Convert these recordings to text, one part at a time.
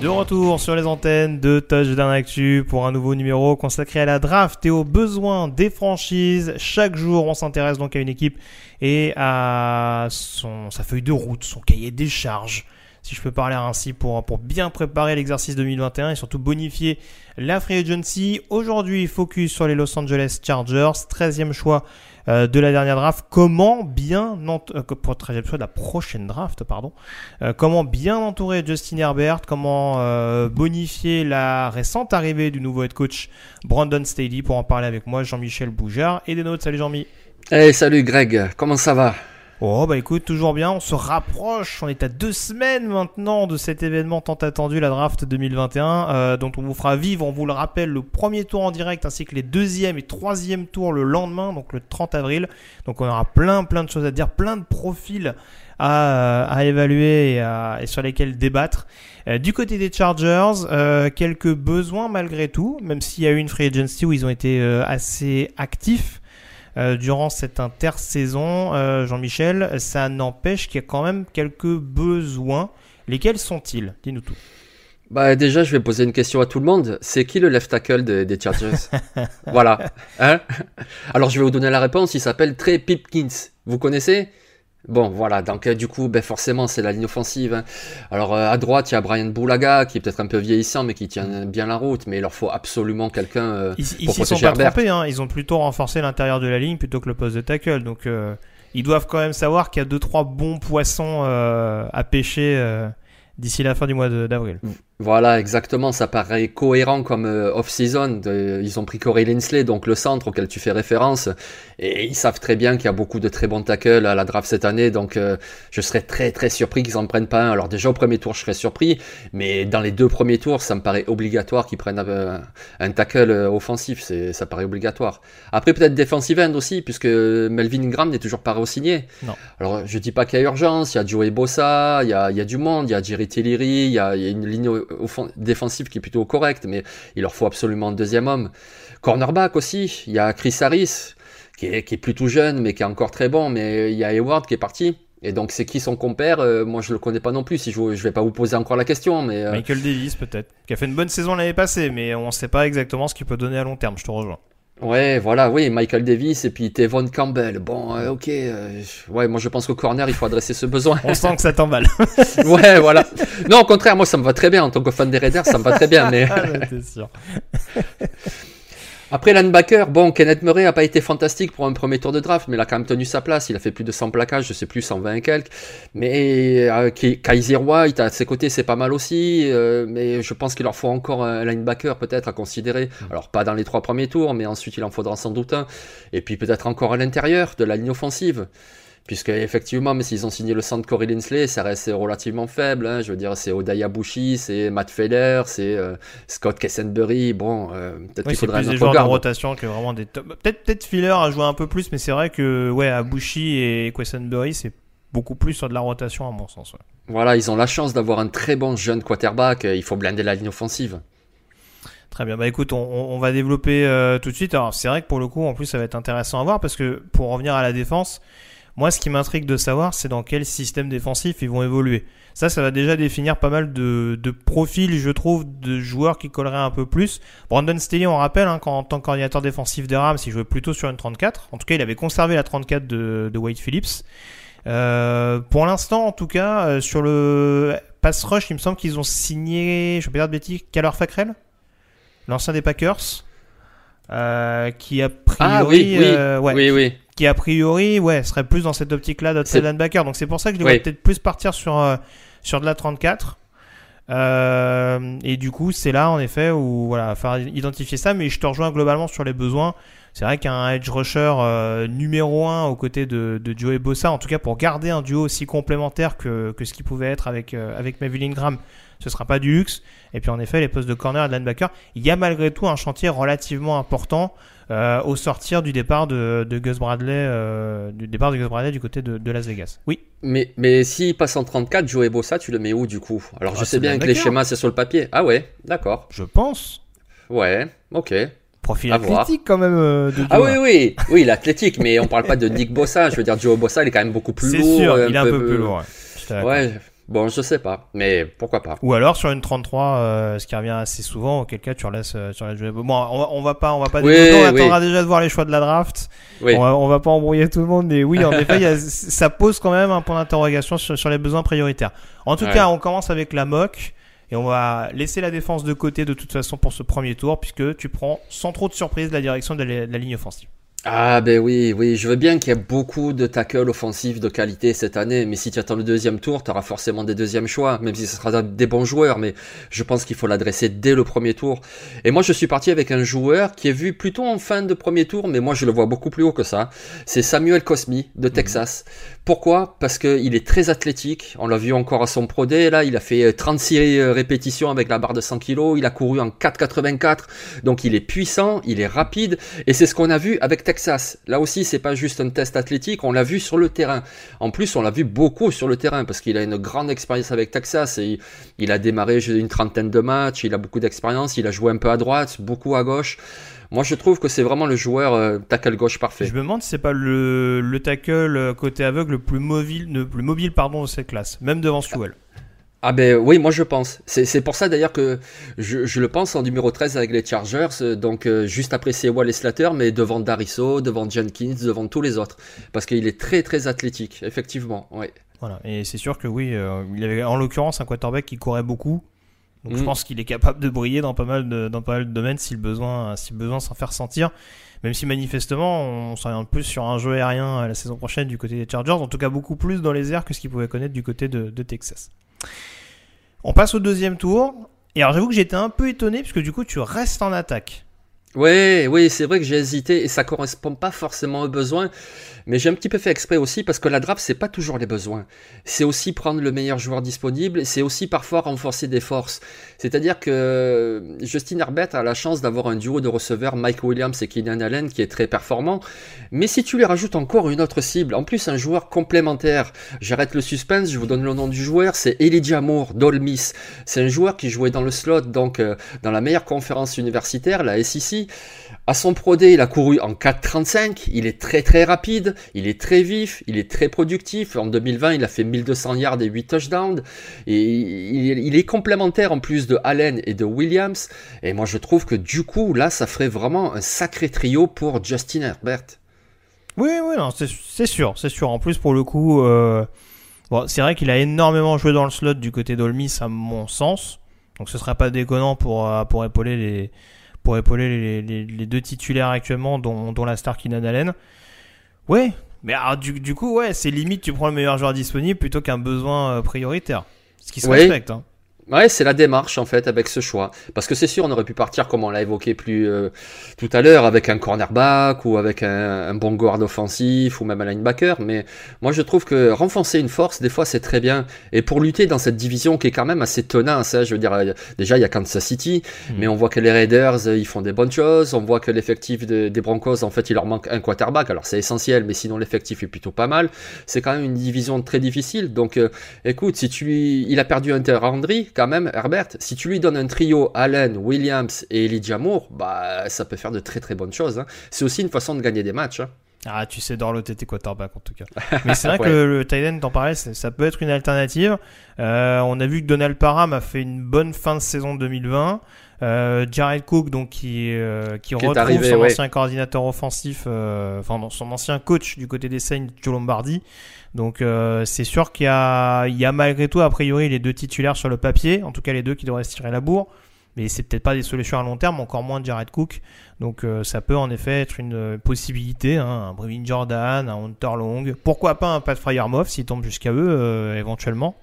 De retour sur les antennes de Touchdown Actu pour un nouveau numéro consacré à la draft et aux besoins des franchises. Chaque jour, on s'intéresse donc à une équipe et à sa feuille de route, son cahier des charges, si je peux parler ainsi, pour, bien préparer l'exercice 2021 et surtout bonifier la free agency. Aujourd'hui, focus sur les Los Angeles Chargers, 13e choix euh, de la dernière draft. Comment bien euh, pour 13e choix de la prochaine draft, pardon. Euh, comment bien entourer Justin Herbert, comment bonifier la récente arrivée du nouveau head coach Brandon Staley pour en parler avec moi, Jean-Michel Boujard et des nôtres. Salut Jean-Mi. Hey, salut Greg, comment ça va? Oh bah écoute, toujours bien, on se rapproche, on est à deux semaines maintenant de cet événement tant attendu, la draft 2021, euh, dont on vous fera vivre, on vous le rappelle, le premier tour en direct ainsi que les deuxième et troisième tours le lendemain, donc le 30 avril. Donc on aura plein plein de choses à dire, plein de profils à, à évaluer et, sur lesquels débattre. Euh, du côté des Chargers, euh, quelques besoins malgré tout, même s'il y a eu une free agency où ils ont été euh, assez actifs. Euh, durant cette intersaison, euh, Jean-Michel, ça n'empêche qu'il y a quand même quelques besoins. Lesquels sont-ils? Dis-nous tout. Bah déjà, je vais poser une question à tout le monde. C'est qui le left tackle des Chargers? Voilà. Hein? Alors, je vais vous donner la réponse. Il s'appelle Trey Pipkins. Vous connaissez? Bon, voilà, donc euh, du coup, ben, forcément, c'est la ligne offensive. Hein. Alors, euh, à droite, il y a Brian Boulaga, qui est peut-être un peu vieillissant, mais qui tient bien la route, mais il leur faut absolument quelqu'un euh, ils, pour ils sont pas trompés, hein. ils ont plutôt renforcé l'intérieur de la ligne plutôt que le poste de tackle, donc ils doivent quand même savoir qu'il y a deux trois bons poissons à pêcher d'ici la fin du mois d'avril. Voilà, exactement, ça paraît cohérent comme euh, off-season. Ils ont pris Corey Linsley, donc le centre auquel tu fais référence, et ils savent très bien qu'il y a beaucoup de très bons tackles à la draft cette année, donc euh, je serais très très surpris qu'ils en prennent pas un. Alors déjà au premier tour, je serais surpris, mais dans les deux premiers tours, ça me paraît obligatoire qu'ils prennent euh, un tackle offensif, c'est ça paraît obligatoire. Après peut-être defensive end aussi, puisque Melvin Graham n'est toujours pas re-signé. Non. Alors je dis pas qu'il y a urgence, il y a Joey Bossa, il y a, il y a du monde, il y a Jerry Tillery, il y a, il y a une ligne défensif qui est plutôt correct, mais il leur faut absolument un deuxième homme. Cornerback aussi, il y a Chris Harris, qui est, qui est plutôt jeune, mais qui est encore très bon, mais il y a Hayward qui est parti. Et donc, c'est qui son compère euh, Moi, je le connais pas non plus. Si je, je vais pas vous poser encore la question, mais euh, Michael Davis peut-être, qui a fait une bonne saison l'année passée, mais on ne sait pas exactement ce qu'il peut donner à long terme. Je te rejoins. Ouais, voilà, oui, Michael Davis et puis Tevon Campbell. Bon, euh, ok. Euh, ouais, moi je pense qu'au corner, il faut adresser ce besoin. On sent que ça t'emballe. ouais, voilà. Non, au contraire, moi ça me va très bien. En tant que fan des Raiders, ça me va très bien. Mais. ah, t'es sûr. Après linebacker, bon, Kenneth Murray a pas été fantastique pour un premier tour de draft, mais il a quand même tenu sa place. Il a fait plus de 100 plaquages, je sais plus, 120 et quelques. Mais euh, Kaiser White à ses côtés, c'est pas mal aussi. Euh, mais je pense qu'il leur faut encore un linebacker peut-être à considérer. Alors pas dans les trois premiers tours, mais ensuite il en faudra sans doute un. Et puis peut-être encore à l'intérieur de la ligne offensive puisque effectivement, mais s'ils ont signé le centre Corey Linsley, ça reste relativement faible. Hein. je veux dire, c'est Odaya Bushi, c'est Matt Feller, c'est euh, Scott Kessenbury. Bon, euh, peut-être qu'il faudrait plus des joueurs de rotation que vraiment des Peut-être peut-être Feller a joué un peu plus, mais c'est vrai que ouais, Abushi et Kessenbury, c'est beaucoup plus sur de la rotation à mon sens. Voilà, ils ont la chance d'avoir un très bon jeune quarterback. Il faut blinder la ligne offensive. Très bien. Bah écoute, on, va développer euh, tout de suite. Alors c'est vrai que pour le coup, en plus, ça va être intéressant à voir parce que pour revenir à la défense. Moi, ce qui m'intrigue de savoir, c'est dans quel système défensif ils vont évoluer. Ça, ça va déjà définir pas mal de, de profils, je trouve, de joueurs qui colleraient un peu plus. Brandon Staley, on rappelle, hein, qu'en tant qu'ordinateur défensif des Rams, il jouait plutôt sur une 34. En tout cas, il avait conservé la 34 de, de Wade Phillips. Euh, pour l'instant, en tout cas, euh, sur le pass rush, il me semble qu'ils ont signé, je vais pas dire de bêtises, Kaler Fackrell, l'ancien des Packers, euh, qui a priori, Ah oui, oui, ouais, oui, oui. Qui a priori, ouais, serait plus dans cette optique-là d'outside linebacker. Donc c'est pour ça que je vois peut-être plus partir sur euh, sur de la 34. Euh, et du coup, c'est là en effet où voilà, faire identifier ça. Mais je te rejoins globalement sur les besoins. C'est vrai qu'un edge rusher euh, numéro 1 aux côtés de, de Joey Bossa, en tout cas pour garder un duo aussi complémentaire que, que ce qui pouvait être avec, euh, avec Melvin Ingram, ce sera pas du luxe. Et puis en effet, les postes de corner et de linebacker, il y a malgré tout un chantier relativement important euh, au sortir du départ de, de Gus Bradley, euh, du départ de Gus Bradley du côté de, de Las Vegas. Oui. Mais, mais s'il passe en 34, Joey Bossa, tu le mets où du coup? Alors je Ah, sais c'est bien que les schémas c'est sur le papier. Ah ouais, d'accord. Je pense. Ouais, ok. Profil athlétique quand même euh, Ah oui, oui, oui, l'athlétique, mais on parle pas de Nick Bossa. Je veux dire, Joe Bossa, il est quand même beaucoup plus C'est lourd. sûr, euh, il est un peu plus lourd. ouais. Bon, je sais pas, mais pourquoi pas. Ou alors sur une 33, euh, ce qui revient assez souvent, auquel cas tu relaisses, euh, tu relaisses jouer. Bon, on va, on va pas, on va pas Oui, on oui. attendra déjà de voir les choix de la draft. Oui, On, va, on va pas embrouiller tout le monde, mais oui, en effet, il y a- ça pose quand même un point d'interrogation sur, sur les besoins prioritaires. En tout Ouais. cas, on commence avec la mock. Et on va laisser la défense de côté de toute façon pour ce premier tour, puisque tu prends sans trop de surprise la direction de la, de la ligne offensive. Ah ben oui, oui, je veux bien qu'il y ait beaucoup de tackles offensifs de qualité cette année, mais si tu attends le deuxième tour, tu auras forcément des deuxièmes choix, même si ce sera des bons joueurs, mais je pense qu'il faut l'adresser dès le premier tour. Et moi je suis parti avec un joueur qui est vu plutôt en fin de premier tour, mais moi je le vois beaucoup plus haut que ça. C'est Samuel Cosmi de Texas. Pourquoi? Parce qu'il est très athlétique, on l'a vu encore à son Pro Day, là il a fait euh, 36 répétitions avec la barre de 100 kg, il a couru en 4,84, donc il est puissant, il est rapide, et c'est ce qu'on a vu avec Texas. Là aussi, c'est pas juste un test athlétique, on l'a vu sur le terrain. En plus, on l'a vu beaucoup sur le terrain parce qu'il a une grande expérience avec Texas et il, a démarré une trentaine de matchs, il a beaucoup d'expérience, il a joué un peu à droite, beaucoup à gauche. Moi, je trouve que c'est vraiment le joueur euh, tackle gauche parfait. Je me demande si c'est pas le, le tackle euh, côté aveugle le plus mobile, pardon, de cette classe, même devant Sewell. Ben oui, moi je pense. C'est pour ça d'ailleurs que je, je le pense en numéro 13 avec les Chargers, euh, donc euh, juste après Sewell et Slater, mais devant Dariso, devant Jenkins, devant tous les autres. Parce qu'il est très très athlétique, effectivement. Ouais. Voilà. Et c'est sûr que oui, euh, il avait en l'occurrence un quarterback qui courait beaucoup. Donc je Mm. pense qu'il est capable de briller dans pas mal de, dans pas mal de domaines si le besoin, si le besoin s'en faire sentir. Même si manifestement on s'oriente plus sur un jeu aérien la saison prochaine du côté des Chargers, en tout cas beaucoup plus dans les airs que ce qu'ils pouvaient connaître du côté de, de Texas. On passe au deuxième tour. Et alors j'avoue que j'étais un peu étonné parce que du coup tu restes en attaque. Oui, oui, c'est vrai que j'ai hésité et ça correspond pas forcément aux besoins, mais j'ai un petit peu fait exprès aussi parce que la draft c'est pas toujours les besoins. C'est aussi prendre le meilleur joueur disponible, c'est aussi parfois renforcer des forces. C'est-à-dire que Justin Herbert a la chance d'avoir un duo de receveurs Mike Williams et Keenan Allen qui est très performant, mais si tu lui rajoutes encore une autre cible, en plus un joueur complémentaire, j'arrête le suspense, je vous donne le nom du joueur, c'est Elijah Moore d'Ole-Miss. C'est un joueur qui jouait dans le slot, donc euh, dans la meilleure conférence universitaire, la SEC. À son Pro il a couru en 4,35. Il est très très rapide, il est très vif, il est très productif. En 2020, il a fait 1200 yards et 8 touchdowns. Il, est complémentaire en plus de Allen et de Williams. Et moi, je trouve que du coup, là, ça ferait vraiment un sacré trio pour Justin Herbert. Oui, oui, c'est sûr, c'est sûr. En plus, pour le coup, euh, c'est vrai qu'il a énormément joué dans le slot du côté d'Olmis, à mon sens. Donc, ce serait pas déconnant pour, euh, pour épauler les, pour épauler les, les, les deux titulaires actuellement, dont, dont la star Keenan Allen. Ouais, mais alors, du, du coup, ouais, c'est limite, tu prends le meilleur joueur disponible plutôt qu'un besoin euh, prioritaire. Ce qui se respecte, hein. Ouais, c'est la démarche en fait avec ce choix. Parce que c'est sûr, on aurait pu partir comme on l'a évoqué plus euh, tout à l'heure avec un cornerback ou avec un, un bon guard offensif ou même un linebacker. Mais moi, je trouve que renforcer une force, des fois, c'est très bien. Et pour lutter dans cette division qui est quand même assez tenace, hein, je veux dire, euh, déjà il y a Kansas City, Mhm. mais on voit que les Raiders, euh, ils font des bonnes choses. On voit que l'effectif de- des Broncos, en fait, il leur manque un quarterback. Alors c'est essentiel, mais sinon l'effectif est plutôt pas mal. C'est quand même une division très difficile. Donc, euh, écoute, si tu il a perdu Hunter Henry quand même, Herbert. Si tu lui donnes un trio Allen, Williams et Elijah Moore, bah ça peut faire de très très bonnes choses. hein. C'est aussi une façon de gagner des matchs. hein. Ah, tu sais dorloter tes quarterbacks en tout cas. Mais c'est vrai que le, Titan, t'en parlais, ça peut être une alternative. Euh, on a vu que Donald Parham a fait une bonne fin de saison 2020. Euh, Jared Cook, donc qui, euh, qui, retrouve son ancien coordinateur offensif, euh, enfin son ancien coach du côté des Saints, Joe Lombardi. Donc euh, c'est sûr qu'il y a, il y a malgré tout a priori les deux titulaires sur le papier, en tout cas les deux qui devraient se tirer la bourre mais c'est peut-être pas des solutions à long terme, encore moins de Jared Cook. Donc euh, ça peut en effet être une euh, possibilité, hein, un Brevin Jordan, un Hunter Long, pourquoi pas un Pat Fryermoff s'il tombe jusqu'à eux euh, éventuellement.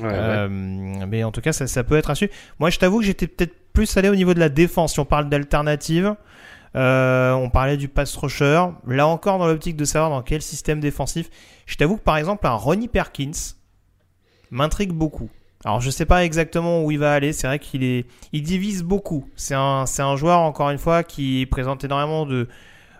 Mais en tout cas, ça, ça peut être assuré. Moi, je t'avoue que j'étais peut-être plus allé au niveau de la défense. Si on parle d'alternative, on parlait du pass rusher. Là encore, dans l'optique de savoir dans quel système défensif. Je t'avoue que par exemple, un Ronnie Perkins m'intrigue beaucoup. Alors je sais pas exactement où il va aller, c'est vrai qu'il est il divise beaucoup. C'est un c'est un joueur encore une fois qui présente énormément de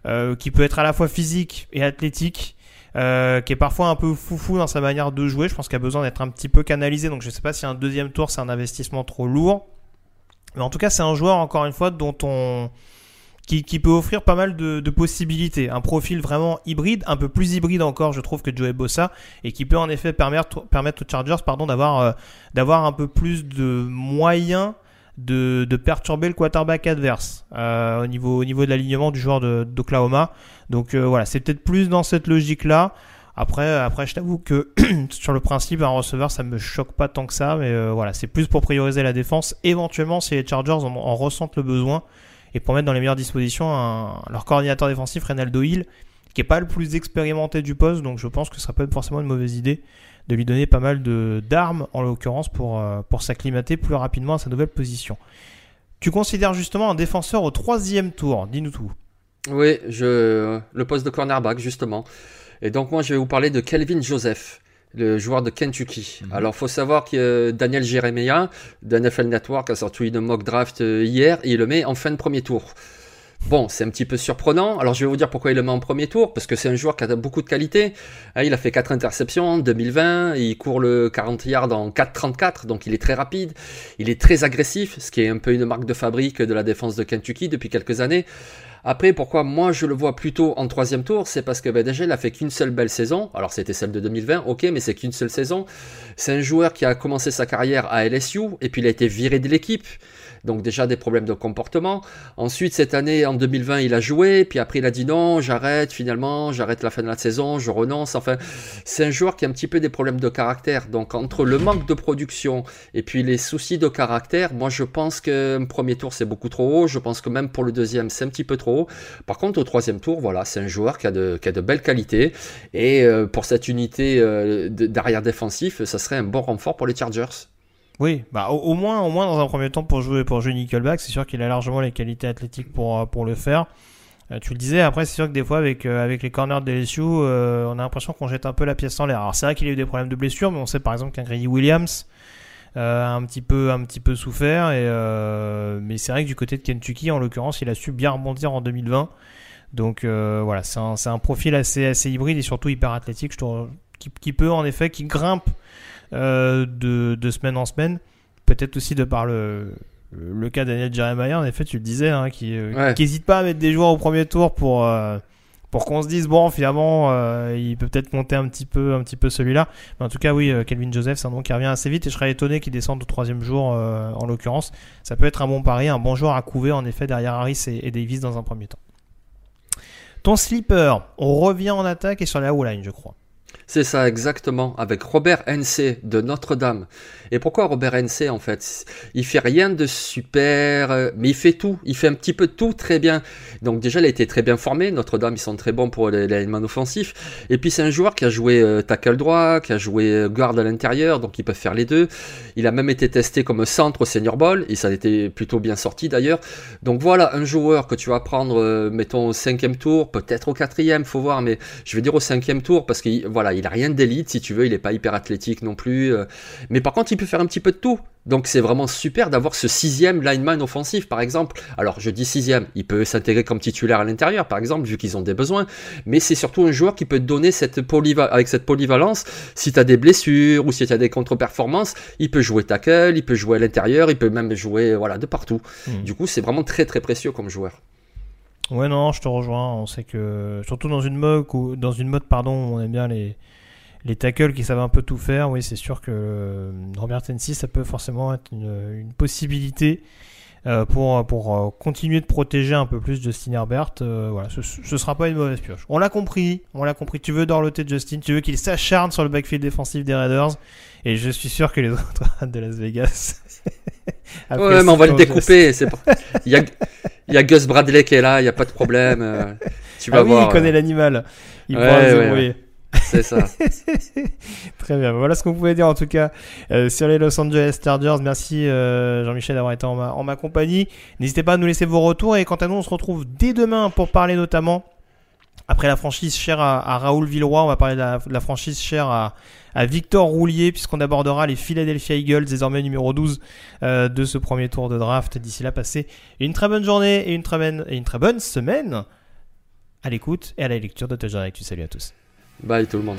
euh, qui peut être à la fois physique et athlétique. Euh, qui est parfois un peu foufou dans sa manière de jouer. Je pense qu'il a besoin d'être un petit peu canalisé. Donc je sais pas si un deuxième tour c'est un investissement trop lourd. Mais en tout cas c'est un joueur encore une fois dont on qui, peut offrir pas mal de, possibilités. Un profil vraiment hybride, un peu plus hybride encore, je trouve, que Joey Bossa, et qui peut en effet permettre, aux Chargers pardon, d'avoir euh, d'avoir un peu plus de moyens de, de perturber le quarterback adverse euh, au, niveau, au niveau de l'alignement du joueur d'Oklahoma. Donc euh, voilà, c'est peut-être plus dans cette logique-là. Après, après, je t'avoue que sur le principe, un receveur, ça me choque pas tant que ça, mais voilà, c'est plus pour prioriser la défense. Éventuellement, si les Chargers en ressentent le besoin, et pour mettre dans les meilleures dispositions leur coordinateur défensif, Reynaldo Hill, qui est pas le plus expérimenté du poste, donc je pense que ce sera pas forcément une mauvaise idée de lui donner pas mal d'armes, en l'occurrence, pour, euh, pour s'acclimater plus rapidement à sa nouvelle position. Tu considères justement un défenseur au troisième tour, dis-nous tout. Oui, je, le poste de cornerback, justement. Et donc moi, je vais vous parler de Kelvin Joseph le joueur de Kentucky. Alors, mhm. Alors, faut savoir que Daniel Jeremiah de NFL Network a sorti une mock draft euh, hier et il le met en fin de premier tour. Bon, c'est un petit peu surprenant. Alors, je vais vous dire pourquoi il le met en premier tour, parce que c'est un joueur qui a beaucoup de qualité. Ah, il a fait 4 interceptions en 2020, il court le 40 yards en 4,34, donc il est très rapide. Il est très agressif, ce qui est un peu une marque de fabrique de la défense de Kentucky depuis quelques années. Après, pourquoi moi je le vois plutôt en troisième tour, c'est parce que ben, a fait qu'une seule belle saison. Alors c'était celle de 2020, ok, mais c'est qu'une seule saison. C'est un joueur qui a commencé sa carrière à LSU et puis il a été viré de l'équipe donc déjà des problèmes de comportement. Ensuite, cette année, en 2020, il a joué, puis après il a dit non, j'arrête finalement, j'arrête la fin de la saison, je renonce. Enfin, c'est un joueur qui a un petit peu des problèmes de caractère. Donc entre le manque de production et puis les soucis de caractère, moi je pense qu'un premier tour c'est beaucoup trop haut. Je pense que même pour le deuxième c'est un petit peu trop haut. Par contre, au troisième tour, voilà, c'est un joueur qui a de, qui a de belles qualités. Et euh, pour cette unité euh, d'arrière défensif, ça serait un bon renfort pour les Chargers. Oui, bah au, moins, au moins dans un premier temps pour jouer pour jouer Nickelback, c'est sûr qu'il a largement les qualités athlétiques pour euh, pour le faire. Euh, tu le disais, après c'est sûr que des fois avec euh, avec les corners de LSU, on a l'impression qu'on jette un peu la pièce en l'air. Alors c'est vrai qu'il a eu des problèmes de blessure, mais on sait par exemple qu'un Williams a un petit peu un petit peu souffert. Et mais c'est vrai que du côté de Kentucky, en l'occurrence, il a su bien rebondir en 2020. Donc voilà, c'est un, un profil assez assez hybride et surtout hyper athlétique, je qui, qui peut en effet qui grimpe euh, de, semaine en semaine. Peut-être aussi de par le, le cas Daniel Jeremiah, en effet, tu le disais, hein, qui n'hésite euh, pas à mettre des joueurs au premier tour pour, euh, pour qu'on se dise, bon, finalement, il peut peut-être monter un petit peu, un petit peu celui-là. Mais en tout cas, oui, Kelvin Joseph, c'est un nom qui revient assez vite et je serais étonné qu'il descende au troisième jour, en l'occurrence. Ça peut être un bon pari, un bon joueur à couver, en effet, derrière Harris et, et Davis dans un premier temps. Ton slipper, on revient en attaque et sur la O-line, je crois. C'est ça exactement, avec Robert NC de Notre-Dame. Et pourquoi Robert NC en fait? Il fait rien de super, euh, mais il fait tout. Il fait un petit peu tout très bien. Donc déjà, il a été très bien formé. Notre-Dame, ils sont très bons pour les, les offensifs. Et puis c'est un joueur qui a joué euh, tackle droit, qui a joué euh, garde à l'intérieur, donc il peut faire les deux. Il a même été testé comme centre au Senior Bowl, et ça a été plutôt bien sorti d'ailleurs. Donc voilà, un joueur que tu vas prendre, mettons au cinquième tour, peut-être au quatrième, faut voir, mais je vais dire au cinquième tour parce qu'il voilà, il a rien d'élite si tu veux, il est pas hyper athlétique non plus. Euh. mais par contre, il peut faire un petit peu de tout. Donc c'est vraiment super d'avoir ce sixième lineman offensif, par exemple. Alors je dis sixième, il peut s'intégrer comme titulaire à l'intérieur, par exemple, vu qu'ils ont des besoins. Mais c'est surtout un joueur qui peut te donner cette avec cette polyvalence. Si tu as des blessures ou si tu as des contre-performances, il peut jouer tackle, il peut jouer à l'intérieur, il peut même jouer voilà de partout. Hmm. Du coup, c'est vraiment très très précieux comme joueur. Ouais, non, je te rejoins. On sait que, surtout dans une mode, où, dans une mode, pardon, on aime bien les, les tackles qui savent un peu tout faire. Oui, c'est sûr que euh, Robert Tennessee, ça peut forcément être une, possibilité. Euh, pour, pour euh, continuer de protéger un peu plus Justin Herbert. Euh, voilà, ce, ce sera pas une mauvaise pioche. On l'a compris, on l'a compris. Tu veux dorloter Justin, tu veux qu'il s'acharne sur le backfield défensif des Raiders, et je suis sûr que les autres de Las Vegas. Ouais, mais on va le découper. C'est il, y a, il y a Gus Bradley qui est là, il y a pas de problème. tu vas ah oui, voir. il connaît l'animal. Il Ouais, pourra ouais, débrouiller. C'est ça. Très bien. Voilà ce qu'on pouvait dire en tout cas euh, sur les Los Angeles Chargers. Merci euh, Jean-Michel d'avoir été en ma, en ma compagnie. N'hésitez pas à nous laisser vos retours et quant à nous, on se retrouve dès demain pour parler notamment après la franchise chère à, Raoul Villeroy, on va parler de la, franchise chère à, Victor Roulier, puisqu'on abordera les Philadelphia Eagles, désormais numéro 12 euh, de ce premier tour de draft. D'ici là, passez une très bonne journée et une très bonne, et une très bonne semaine à l'écoute et à la lecture de Touchdown Actu. Salut à tous. Bye tout le monde.